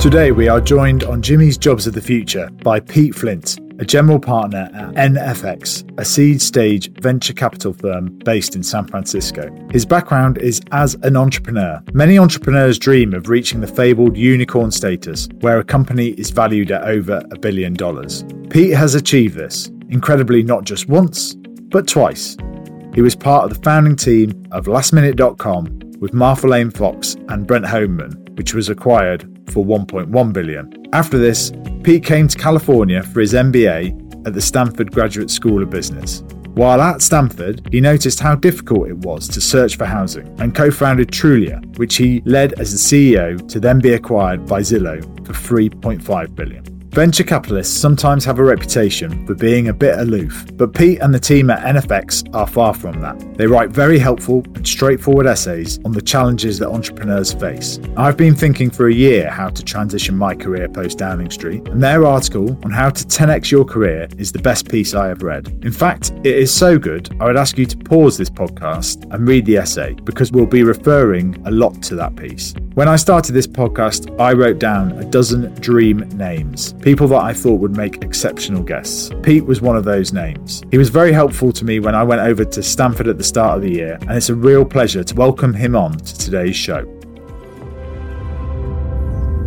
Today, we are joined on Jimmy's Jobs of the Future by Pete Flint, a general partner at NFX, a seed stage venture capital firm based in San Francisco. His background is as an entrepreneur. Many entrepreneurs dream of reaching the fabled unicorn status, where a company is valued at over a billion dollars. Pete has achieved this, incredibly, not just once, but twice. He was part of the founding team of lastminute.com with Martha Lane Fox and Brent Hoberman, which was acquired for 1.1 billion. After this, Pete came to California for his MBA at the Stanford Graduate School of Business. While at Stanford, he noticed how difficult it was to search for housing and co founded Trulia, which he led as the CEO to then be acquired by Zillow for 3.5 billion. Venture capitalists sometimes have a reputation for being a bit aloof, but Pete and the team at NFX are far from that. They write very helpful and straightforward essays on the challenges that entrepreneurs face. I've been thinking for a year how to transition my career post Downing Street, and their article on how to 10x your career is the best piece I have read. In fact, it is so good, I would ask you to pause this podcast and read the essay because we'll be referring a lot to that piece. When I started this podcast, I wrote down a dozen dream names people that I thought would make exceptional guests. Pete was one of those names. He was very helpful to me when I went over to Stanford at the start of the year, and it's a real pleasure to welcome him on to today's show.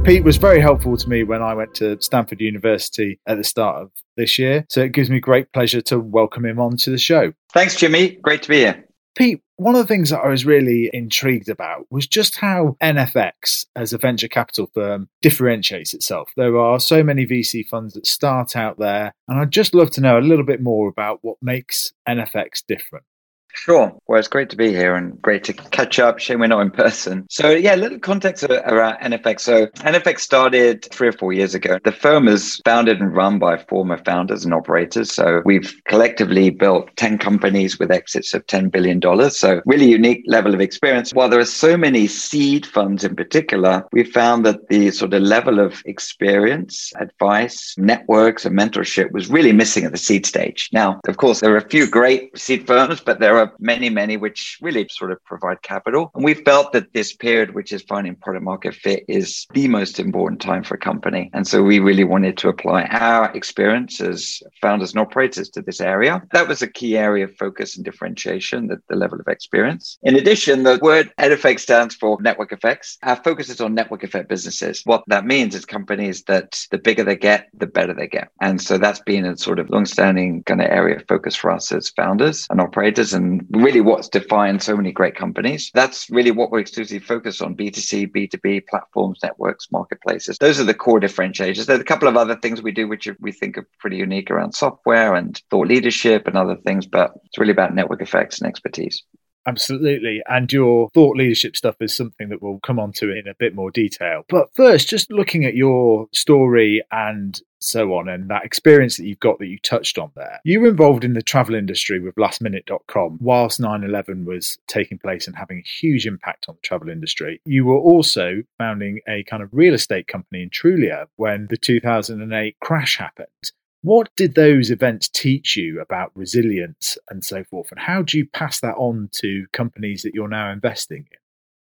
Pete was very helpful to me when I went to Stanford University at the start of this year. So it gives me great pleasure to welcome him on to the show. Thanks, Jimmy. Great to be here. Pete, one of the things that I was really intrigued about was just how NFX, as a venture capital firm, differentiates itself. There are so many VC funds that start out there, and I'd just love to know a little bit more about what makes NFX different. Sure. Well, it's great to be here and great to catch up. Shame we're not in person. So, yeah, a little context around NFX. So, NFX started three or four years ago. The firm is founded and run by former founders and operators. So, we've collectively built 10 companies with exits of $10 billion. So, really unique level of experience. While there are so many seed funds in particular, we found that the sort of level of experience, advice, networks, and mentorship was really missing at the seed stage. Now, of course, there are a few great seed firms, but there are are many, many which really sort of provide capital. And we felt that this period, which is finding product market fit, is the most important time for a company. And so we really wanted to apply our experience as founders and operators to this area. That was a key area of focus and differentiation, that the level of experience. In addition, the word NFX stands for network effects. Our focus is on network effect businesses. What that means is companies that the bigger they get, the better they get. And so that's been a sort of long-standing kind of area of focus for us as founders and operators. And really what's defined so many great companies. That's really what we're exclusively focused on B2C, B2B, platforms, networks, marketplaces. Those are the core differentiators. There's a couple of other things we do which we think are pretty unique around software and thought leadership and other things, but it's really about network effects and expertise. Absolutely. And your thought leadership stuff is something that we'll come on to in a bit more detail. But first, just looking at your story and so on and that experience that you've got that you touched on there. You were involved in the travel industry with lastminute.com whilst 9/11 was taking place and having a huge impact on the travel industry. You were also founding a kind of real estate company in Trulia when the 2008 crash happened. What did those events teach you about resilience and so forth? And how do you pass that on to companies that you're now investing in?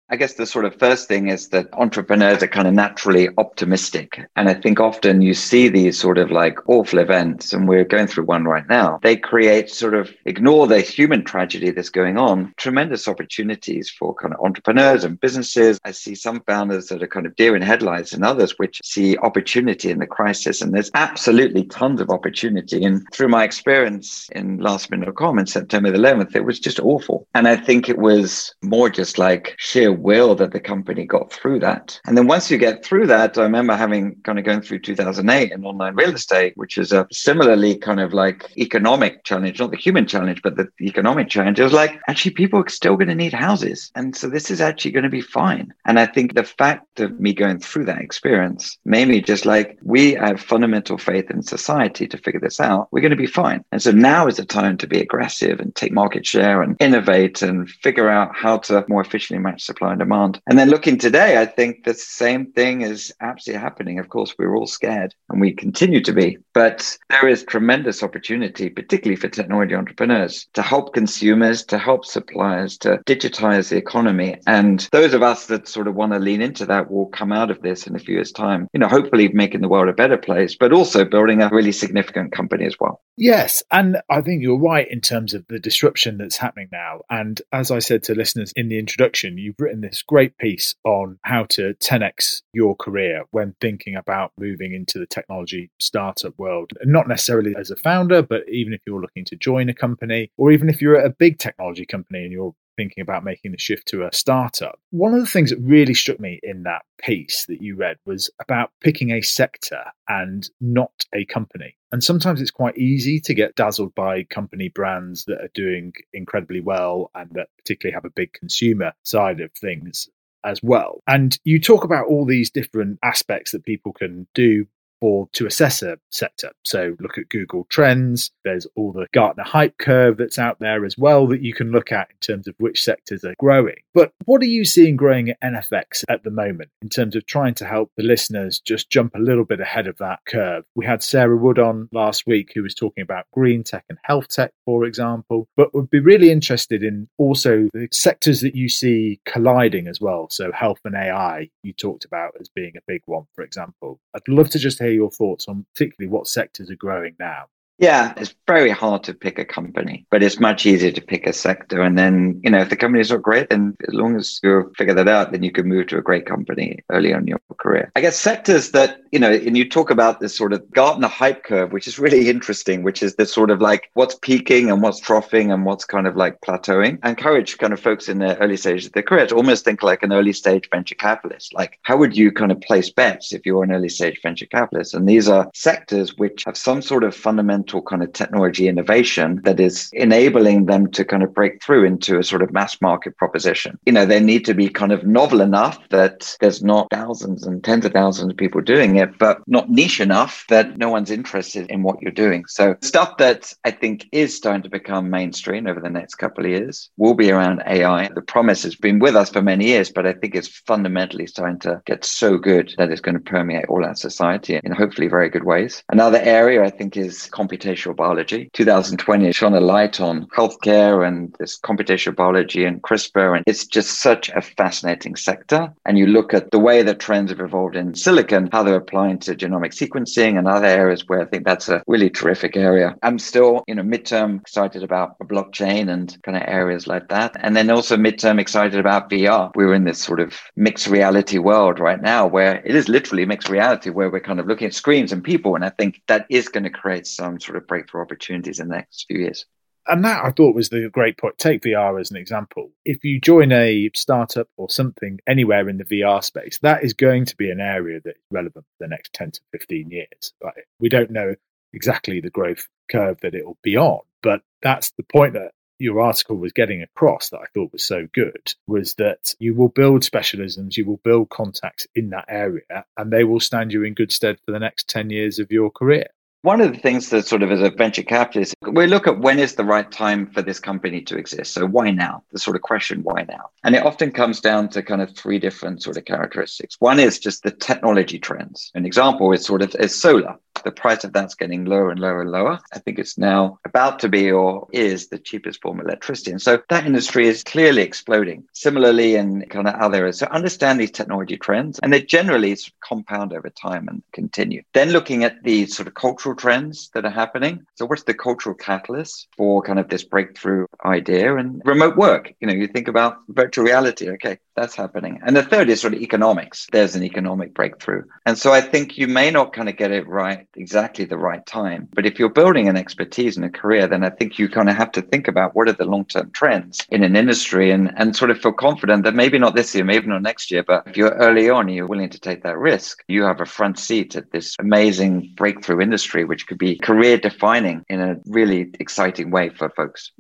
I guess the sort of first thing is that entrepreneurs are kind of naturally optimistic. And I think often you see these sort of like awful events, and we're going through one right now. They create sort of ignore the human tragedy that's going on, tremendous opportunities for kind of entrepreneurs and businesses. I see some founders that are kind of deer in headlights and others which see opportunity in the crisis. And there's absolutely tons of opportunity. And through my experience in Last lastminute.com in September the 11th, it was just awful. And I think it was more just like sheer will that the company got through that. And then once you get through that, I remember having kind of going through 2008 in online real estate, which is a similarly kind of like economic challenge, not the human challenge, but the economic challenge. It was like, actually, people are still going to need houses. And so this is actually going to be fine. And I think the fact of me going through that experience made me just like, we have fundamental faith in society to figure this out. We're going to be fine. And so now is the time to be aggressive and take market share and innovate and figure out how to more efficiently match supply supply and demand. And then looking today, I think the same thing is absolutely happening. Of course, we're all scared and we continue to be, but there is tremendous opportunity, particularly for technology entrepreneurs, to help consumers, to help suppliers, to digitize the economy. And those of us that sort of want to lean into that will come out of this in a few years' time, you know, hopefully making the world a better place, but also building a really significant company as well. Yes. And I think you're right in terms of the disruption that's happening now. And as I said to listeners in the introduction, you've written this great piece on how to 10x your career when thinking about moving into the technology startup world. Not necessarily as a founder, but even if you're looking to join a company, or even if you're at a big technology company and you're thinking about making the shift to a startup. One of the things that really struck me in that piece that you read was about picking a sector and not a company. And sometimes it's quite easy to get dazzled by company brands that are doing incredibly well and that particularly have a big consumer side of things as well. And you talk about all these different aspects that people can do or to assess a sector. So look at Google Trends. There's all the Gartner hype curve that's out there as well that you can look at in terms of which sectors are growing. But what are you seeing growing at NFX at the moment in terms of trying to help the listeners just jump a little bit ahead of that curve? We had Sarah Wood on last week who was talking about green tech and health tech, for example, but would be really interested in also the sectors that you see colliding as well. So health and AI, you talked about as being a big one, for example. I'd love to just hear your thoughts on particularly what sectors are growing now. Yeah, it's very hard to pick a company, but it's much easier to pick a sector. And then, you know, if the company is not great, then as long as you figure that out, then you can move to a great company early on in your career. I guess sectors that, you know, and you talk about this sort of Gartner hype curve, which is really interesting, which is this sort of like what's peaking and what's troughing and what's kind of like plateauing. I encourage kind of folks in the early stages of their career to almost think like an early stage venture capitalist. Like, how would you kind of place bets if you're an early stage venture capitalist? And these are sectors which have some sort of fundamental fundamental kind of technology innovation that is enabling them to kind of break through into a sort of mass market proposition. You know, they need to be kind of novel enough that there's not thousands and tens of thousands of people doing it, but not niche enough that no one's interested in what you're doing. So stuff that I think is starting to become mainstream over the next couple of years will be around AI. The promise has been with us for many years, but I think it's fundamentally starting to get so good that it's going to permeate all our society in hopefully very good ways. Another area I think is computational biology. 2020 shone a light on healthcare and this computational biology and CRISPR. And it's just such a fascinating sector. And you look at the way that trends have evolved in silicon, how they're applying to genomic sequencing and other areas where I think that's a really terrific area. I'm still, you know, midterm excited about blockchain and kind of areas like that. And then also midterm excited about VR. We're in this sort of mixed reality world right now where it is literally mixed reality where we're kind of looking at screens and people. And I think that is going to create some sort of breakthrough opportunities in the next few years. And that I thought was the great point. Take VR as an example. If you join a startup or something anywhere in the VR space, that is going to be an area that is relevant for the next 10 to 15 years. Right? We don't know exactly the growth curve that it will be on, but that's the point that your article was getting across that I thought was so good was that you will build specialisms, you will build contacts in that area, and they will stand you in good stead for the next 10 years of your career. One of the things that sort of as a venture capitalist, we look at when is the right time for this company to exist. So why now? The sort of question, why now? And it often comes down to kind of three different sort of characteristics. One is just the technology trends. An example is sort of is solar the price of that's getting lower and lower and lower. I think it's now about to be or is the cheapest form of electricity. And so that industry is clearly exploding. Similarly, in kind of other areas. So understand these technology trends and they generally compound over time and continue. Then looking at the sort of cultural trends that are happening. So what's the cultural catalyst for kind of this breakthrough idea and remote work? You know, you think about virtual reality. Okay, that's happening. And the third is sort of economics. There's an economic breakthrough. And so I think you may not kind of get it right exactly the right time. But if you're building an expertise and a career, then I think you kind of have to think about what are the long term trends in an industry and, and sort of feel confident that maybe not this year, maybe not next year, but if you're early on and you're willing to take that risk, you have a front seat at this amazing breakthrough industry, which could be career defining in a really exciting way for folks.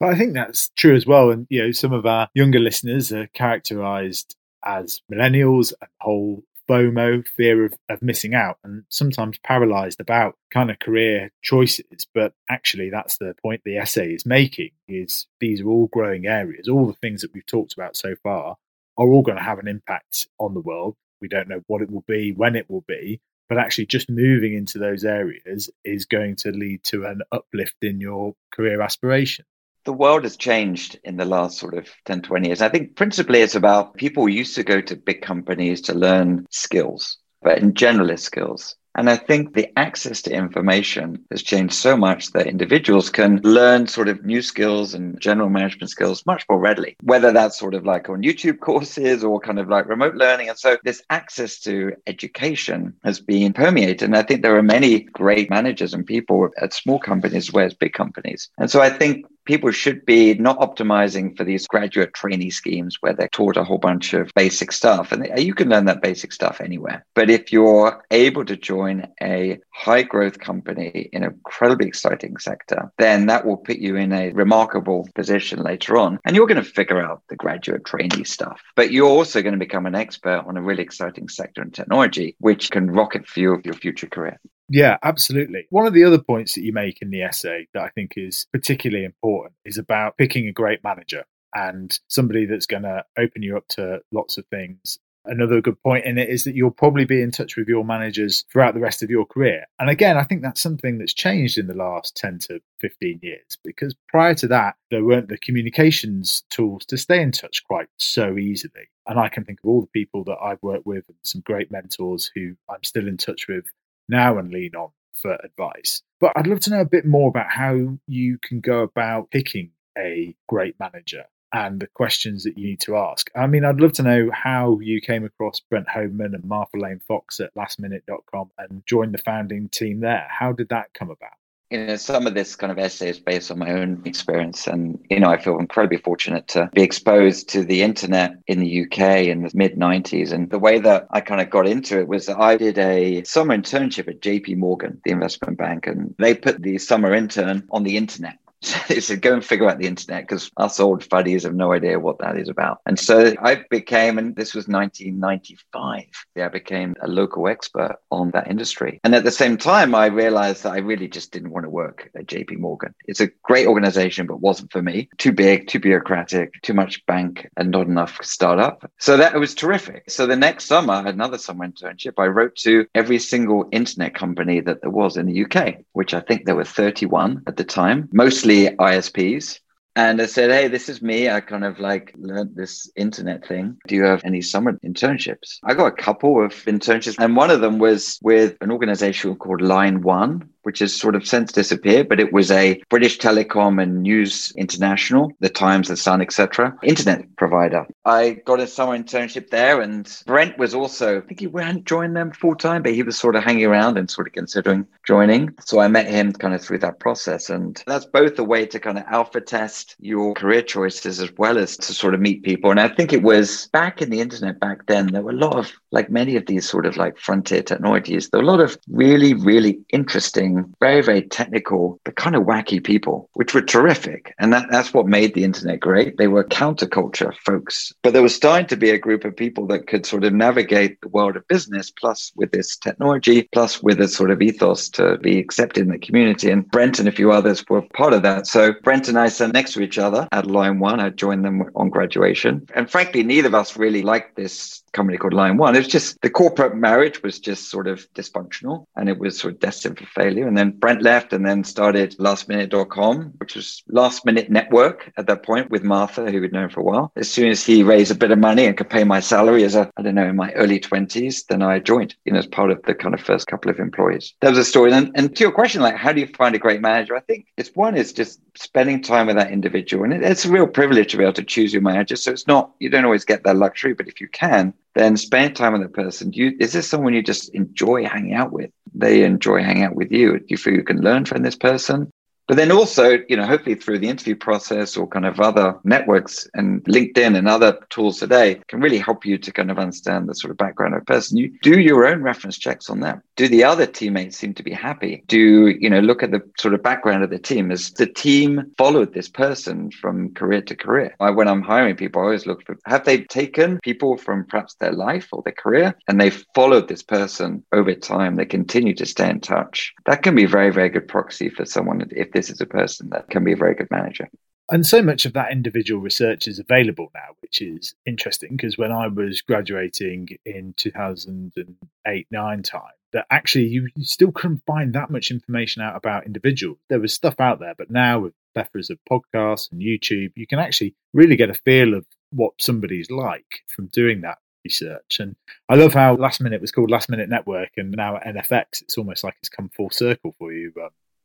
But I think that's true as well. And, you know, some of our younger listeners are characterized as millennials and whole FOMO, fear of, of missing out, and sometimes paralyzed about kind of career choices. But actually, that's the point the essay is making: is these are all growing areas. All the things that we've talked about so far are all going to have an impact on the world. We don't know what it will be, when it will be, but actually just moving into those areas is going to lead to an uplift in your career aspiration the world has changed in the last sort of 10 20 years i think principally it's about people used to go to big companies to learn skills but in generalist skills and I think the access to information has changed so much that individuals can learn sort of new skills and general management skills much more readily, whether that's sort of like on YouTube courses or kind of like remote learning. And so this access to education has been permeated. And I think there are many great managers and people at small companies as well as big companies. And so I think people should be not optimizing for these graduate trainee schemes where they're taught a whole bunch of basic stuff. And you can learn that basic stuff anywhere. But if you're able to join a high growth company in an incredibly exciting sector, then that will put you in a remarkable position later on. And you're going to figure out the graduate trainee stuff. But you're also going to become an expert on a really exciting sector in technology, which can rocket fuel your future career. Yeah, absolutely. One of the other points that you make in the essay that I think is particularly important is about picking a great manager and somebody that's going to open you up to lots of things. Another good point in it is that you'll probably be in touch with your managers throughout the rest of your career. And again, I think that's something that's changed in the last 10 to 15 years because prior to that, there weren't the communications tools to stay in touch quite so easily. And I can think of all the people that I've worked with and some great mentors who I'm still in touch with now and lean on for advice. But I'd love to know a bit more about how you can go about picking a great manager and the questions that you need to ask. I mean, I'd love to know how you came across Brent Hoberman and Martha Lane Fox at lastminute.com and joined the founding team there. How did that come about? You know, some of this kind of essay is based on my own experience. And, you know, I feel incredibly fortunate to be exposed to the internet in the UK in the mid 90s. And the way that I kind of got into it was that I did a summer internship at JP Morgan, the investment bank, and they put the summer intern on the internet. they said, go and figure out the internet because us old fuddies have no idea what that is about. And so I became, and this was 1995, yeah, I became a local expert on that industry. And at the same time, I realized that I really just didn't want to work at JP Morgan. It's a great organization, but wasn't for me. Too big, too bureaucratic, too much bank, and not enough startup. So that was terrific. So the next summer, another summer internship, I wrote to every single internet company that there was in the UK, which I think there were 31 at the time, mostly mostly ISPs. And I said, Hey, this is me. I kind of like learned this internet thing. Do you have any summer internships? I got a couple of internships, and one of them was with an organization called Line One, which has sort of since disappeared, but it was a British Telecom and News International, the Times, the Sun, etc., internet provider. I got a summer internship there, and Brent was also, I think he hadn't joined them full time, but he was sort of hanging around and sort of considering joining. So I met him kind of through that process. And that's both a way to kind of alpha test your career choices as well as to sort of meet people. And I think it was back in the internet back then, there were a lot of, like many of these sort of like frontier technologies, there were a lot of really, really interesting very, very technical, but kind of wacky people, which were terrific. And that, that's what made the internet great. They were counterculture folks, but there was starting to be a group of people that could sort of navigate the world of business, plus with this technology, plus with a sort of ethos to be accepted in the community. And Brent and a few others were part of that. So Brent and I sat next to each other at Line One. I joined them on graduation. And frankly, neither of us really liked this company called Line One. It was just the corporate marriage was just sort of dysfunctional and it was sort of destined for failure. And then Brent left and then started lastminute.com, which was last minute network at that point with Martha, who we'd known for a while. As soon as he raised a bit of money and could pay my salary as a, I don't know, in my early 20s, then I joined, you know, as part of the kind of first couple of employees. That was a story. And, and to your question, like, how do you find a great manager? I think it's one is just spending time with that individual. And it, it's a real privilege to be able to choose your manager. So it's not, you don't always get that luxury, but if you can, then spend time with that person. Do you, is this someone you just enjoy hanging out with? They enjoy hanging out with you. Do you feel you can learn from this person? But then also, you know, hopefully through the interview process or kind of other networks and LinkedIn and other tools today can really help you to kind of understand the sort of background of a person. You do your own reference checks on them. Do the other teammates seem to be happy? Do, you know, look at the sort of background of the team. Has the team followed this person from career to career? I, when I'm hiring people, I always look for have they taken people from perhaps their life or their career and they've followed this person over time? They continue to stay in touch. That can be very, very good proxy for someone if this is a person that can be a very good manager. And so much of that individual research is available now, which is interesting because when I was graduating in 2008 9 time, that actually you, still couldn't find that much information out about individuals. There was stuff out there, but now with plethoras of podcasts and YouTube, you can actually really get a feel of what somebody's like from doing that research. And I love how Last Minute was called Last Minute Network, and now at NFX, it's almost like it's come full circle for you,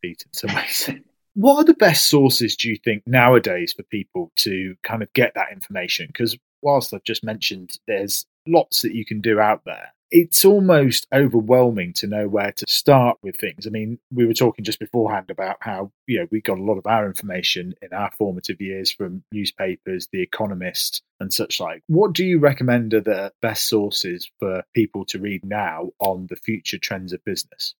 Pete, in some ways. what are the best sources, do you think, nowadays for people to kind of get that information? Because whilst I've just mentioned there's lots that you can do out there, it's almost overwhelming to know where to start with things. I mean, we were talking just beforehand about how, you know, we got a lot of our information in our formative years from newspapers, The Economist, and such like. What do you recommend are the best sources for people to read now on the future trends of business?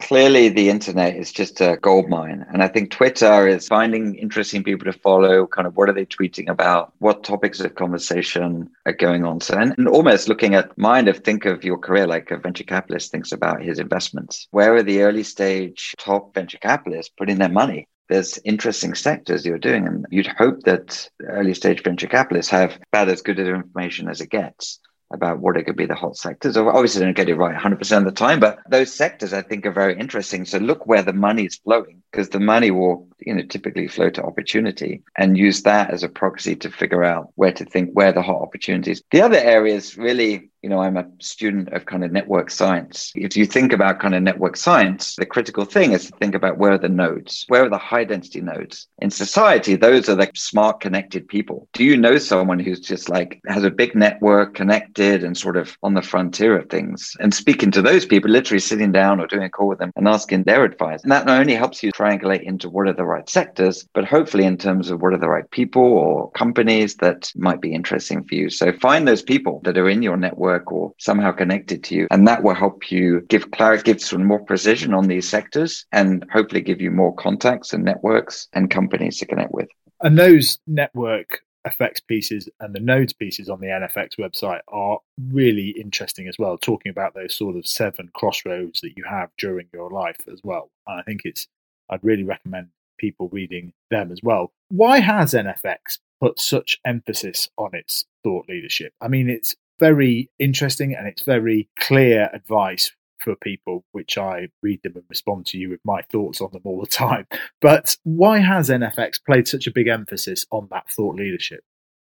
Clearly the internet is just a gold mine. And I think Twitter is finding interesting people to follow, kind of what are they tweeting about, what topics of conversation are going on. So, and, and almost looking at mind of think of your career like a venture capitalist thinks about his investments. Where are the early stage top venture capitalists putting their money? there's interesting sectors you're doing. And you'd hope that early stage venture capitalists have about as good of information as it gets about what it could be the hot sectors. Obviously, don't get it right 100% of the time, but those sectors I think are very interesting. So look where the money is flowing because the money will, you know, typically flow to opportunity and use that as a proxy to figure out where to think where the hot opportunities. The other areas really you know, I'm a student of kind of network science. If you think about kind of network science, the critical thing is to think about where are the nodes? Where are the high density nodes? In society, those are the smart connected people. Do you know someone who's just like has a big network connected and sort of on the frontier of things? And speaking to those people, literally sitting down or doing a call with them and asking their advice. And that not only helps you triangulate into what are the right sectors, but hopefully in terms of what are the right people or companies that might be interesting for you. So find those people that are in your network or somehow connected to you. And that will help you give clarity, give some more precision on these sectors and hopefully give you more contacts and networks and companies to connect with. And those network effects pieces and the nodes pieces on the NFX website are really interesting as well, talking about those sort of seven crossroads that you have during your life as well. And I think it's, I'd really recommend people reading them as well. Why has NFX put such emphasis on its thought leadership? I mean, it's very interesting and it's very clear advice for people, which I read them and respond to you with my thoughts on them all the time. But why has NFX played such a big emphasis on that thought leadership?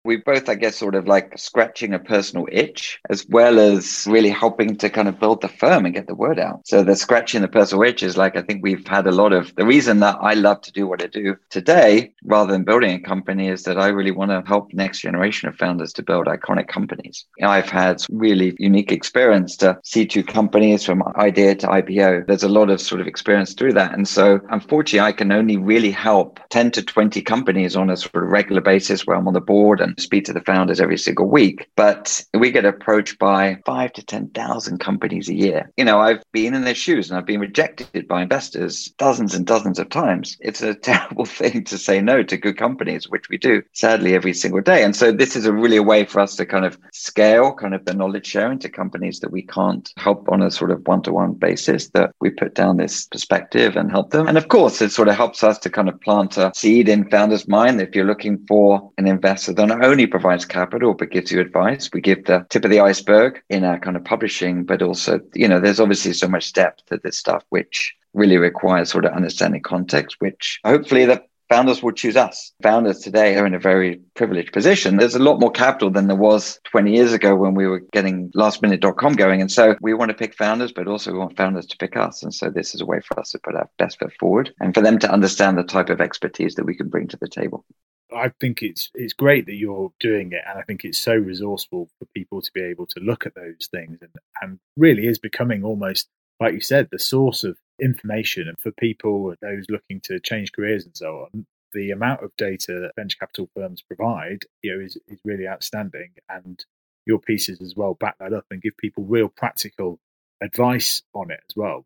We both, I guess, sort of like scratching a personal itch as well as really helping to kind of build the firm and get the word out. So the scratching the personal itch is like, I think we've had a lot of the reason that I love to do what I do today rather than building a company is that I really want to help next generation of founders to build iconic companies. You know, I've had really unique experience to see two companies from idea to IPO. There's a lot of sort of experience through that. And so unfortunately, I can only really help 10 to 20 companies on a sort of regular basis where I'm on the board and speak to the founders every single week, but we get approached by five to 10,000 companies a year. You know, I've been in their shoes and I've been rejected by investors dozens and dozens of times. It's a terrible thing to say no to good companies, which we do sadly every single day. And so this is a really a way for us to kind of scale kind of the knowledge sharing to companies that we can't help on a sort of one to one basis, that we put down this perspective and help them. And of course, it sort of helps us to kind of plant a seed in founders' mind. If you're looking for an investor that not oh, only provides capital, but gives you advice. We give the tip of the iceberg in our kind of publishing, but also, you know, there's obviously so much depth to this stuff, which really requires sort of understanding context, which hopefully the founders will choose us. Founders today are in a very privileged position. There's a lot more capital than there was 20 years ago when we were getting lastminute.com going. And so we want to pick founders, but also we want founders to pick us. And so this is a way for us to put our best foot forward and for them to understand the type of expertise that we can bring to the table. I think it's it's great that you're doing it, and I think it's so resourceful for people to be able to look at those things, and and really is becoming almost like you said the source of information, and for people those looking to change careers and so on. The amount of data that venture capital firms provide, you know, is, is really outstanding, and your pieces as well back that up and give people real practical advice on it as well.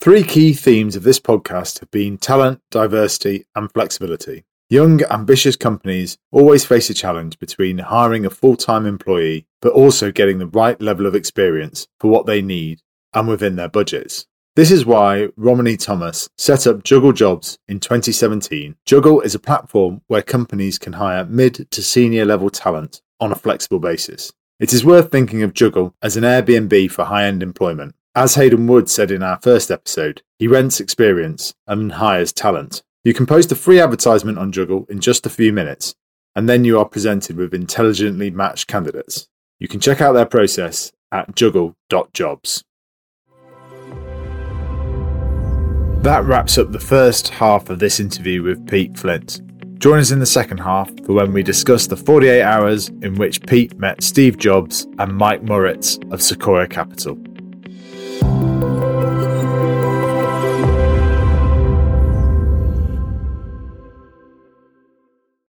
Three key themes of this podcast have been talent, diversity, and flexibility. Young, ambitious companies always face a challenge between hiring a full time employee, but also getting the right level of experience for what they need and within their budgets. This is why Romanie Thomas set up Juggle Jobs in 2017. Juggle is a platform where companies can hire mid to senior level talent on a flexible basis. It is worth thinking of Juggle as an Airbnb for high end employment. As Hayden Wood said in our first episode, he rents experience and hires talent. You can post a free advertisement on Juggle in just a few minutes, and then you are presented with intelligently matched candidates. You can check out their process at juggle.jobs. That wraps up the first half of this interview with Pete Flint. Join us in the second half for when we discuss the 48 hours in which Pete met Steve Jobs and Mike Moritz of Sequoia Capital.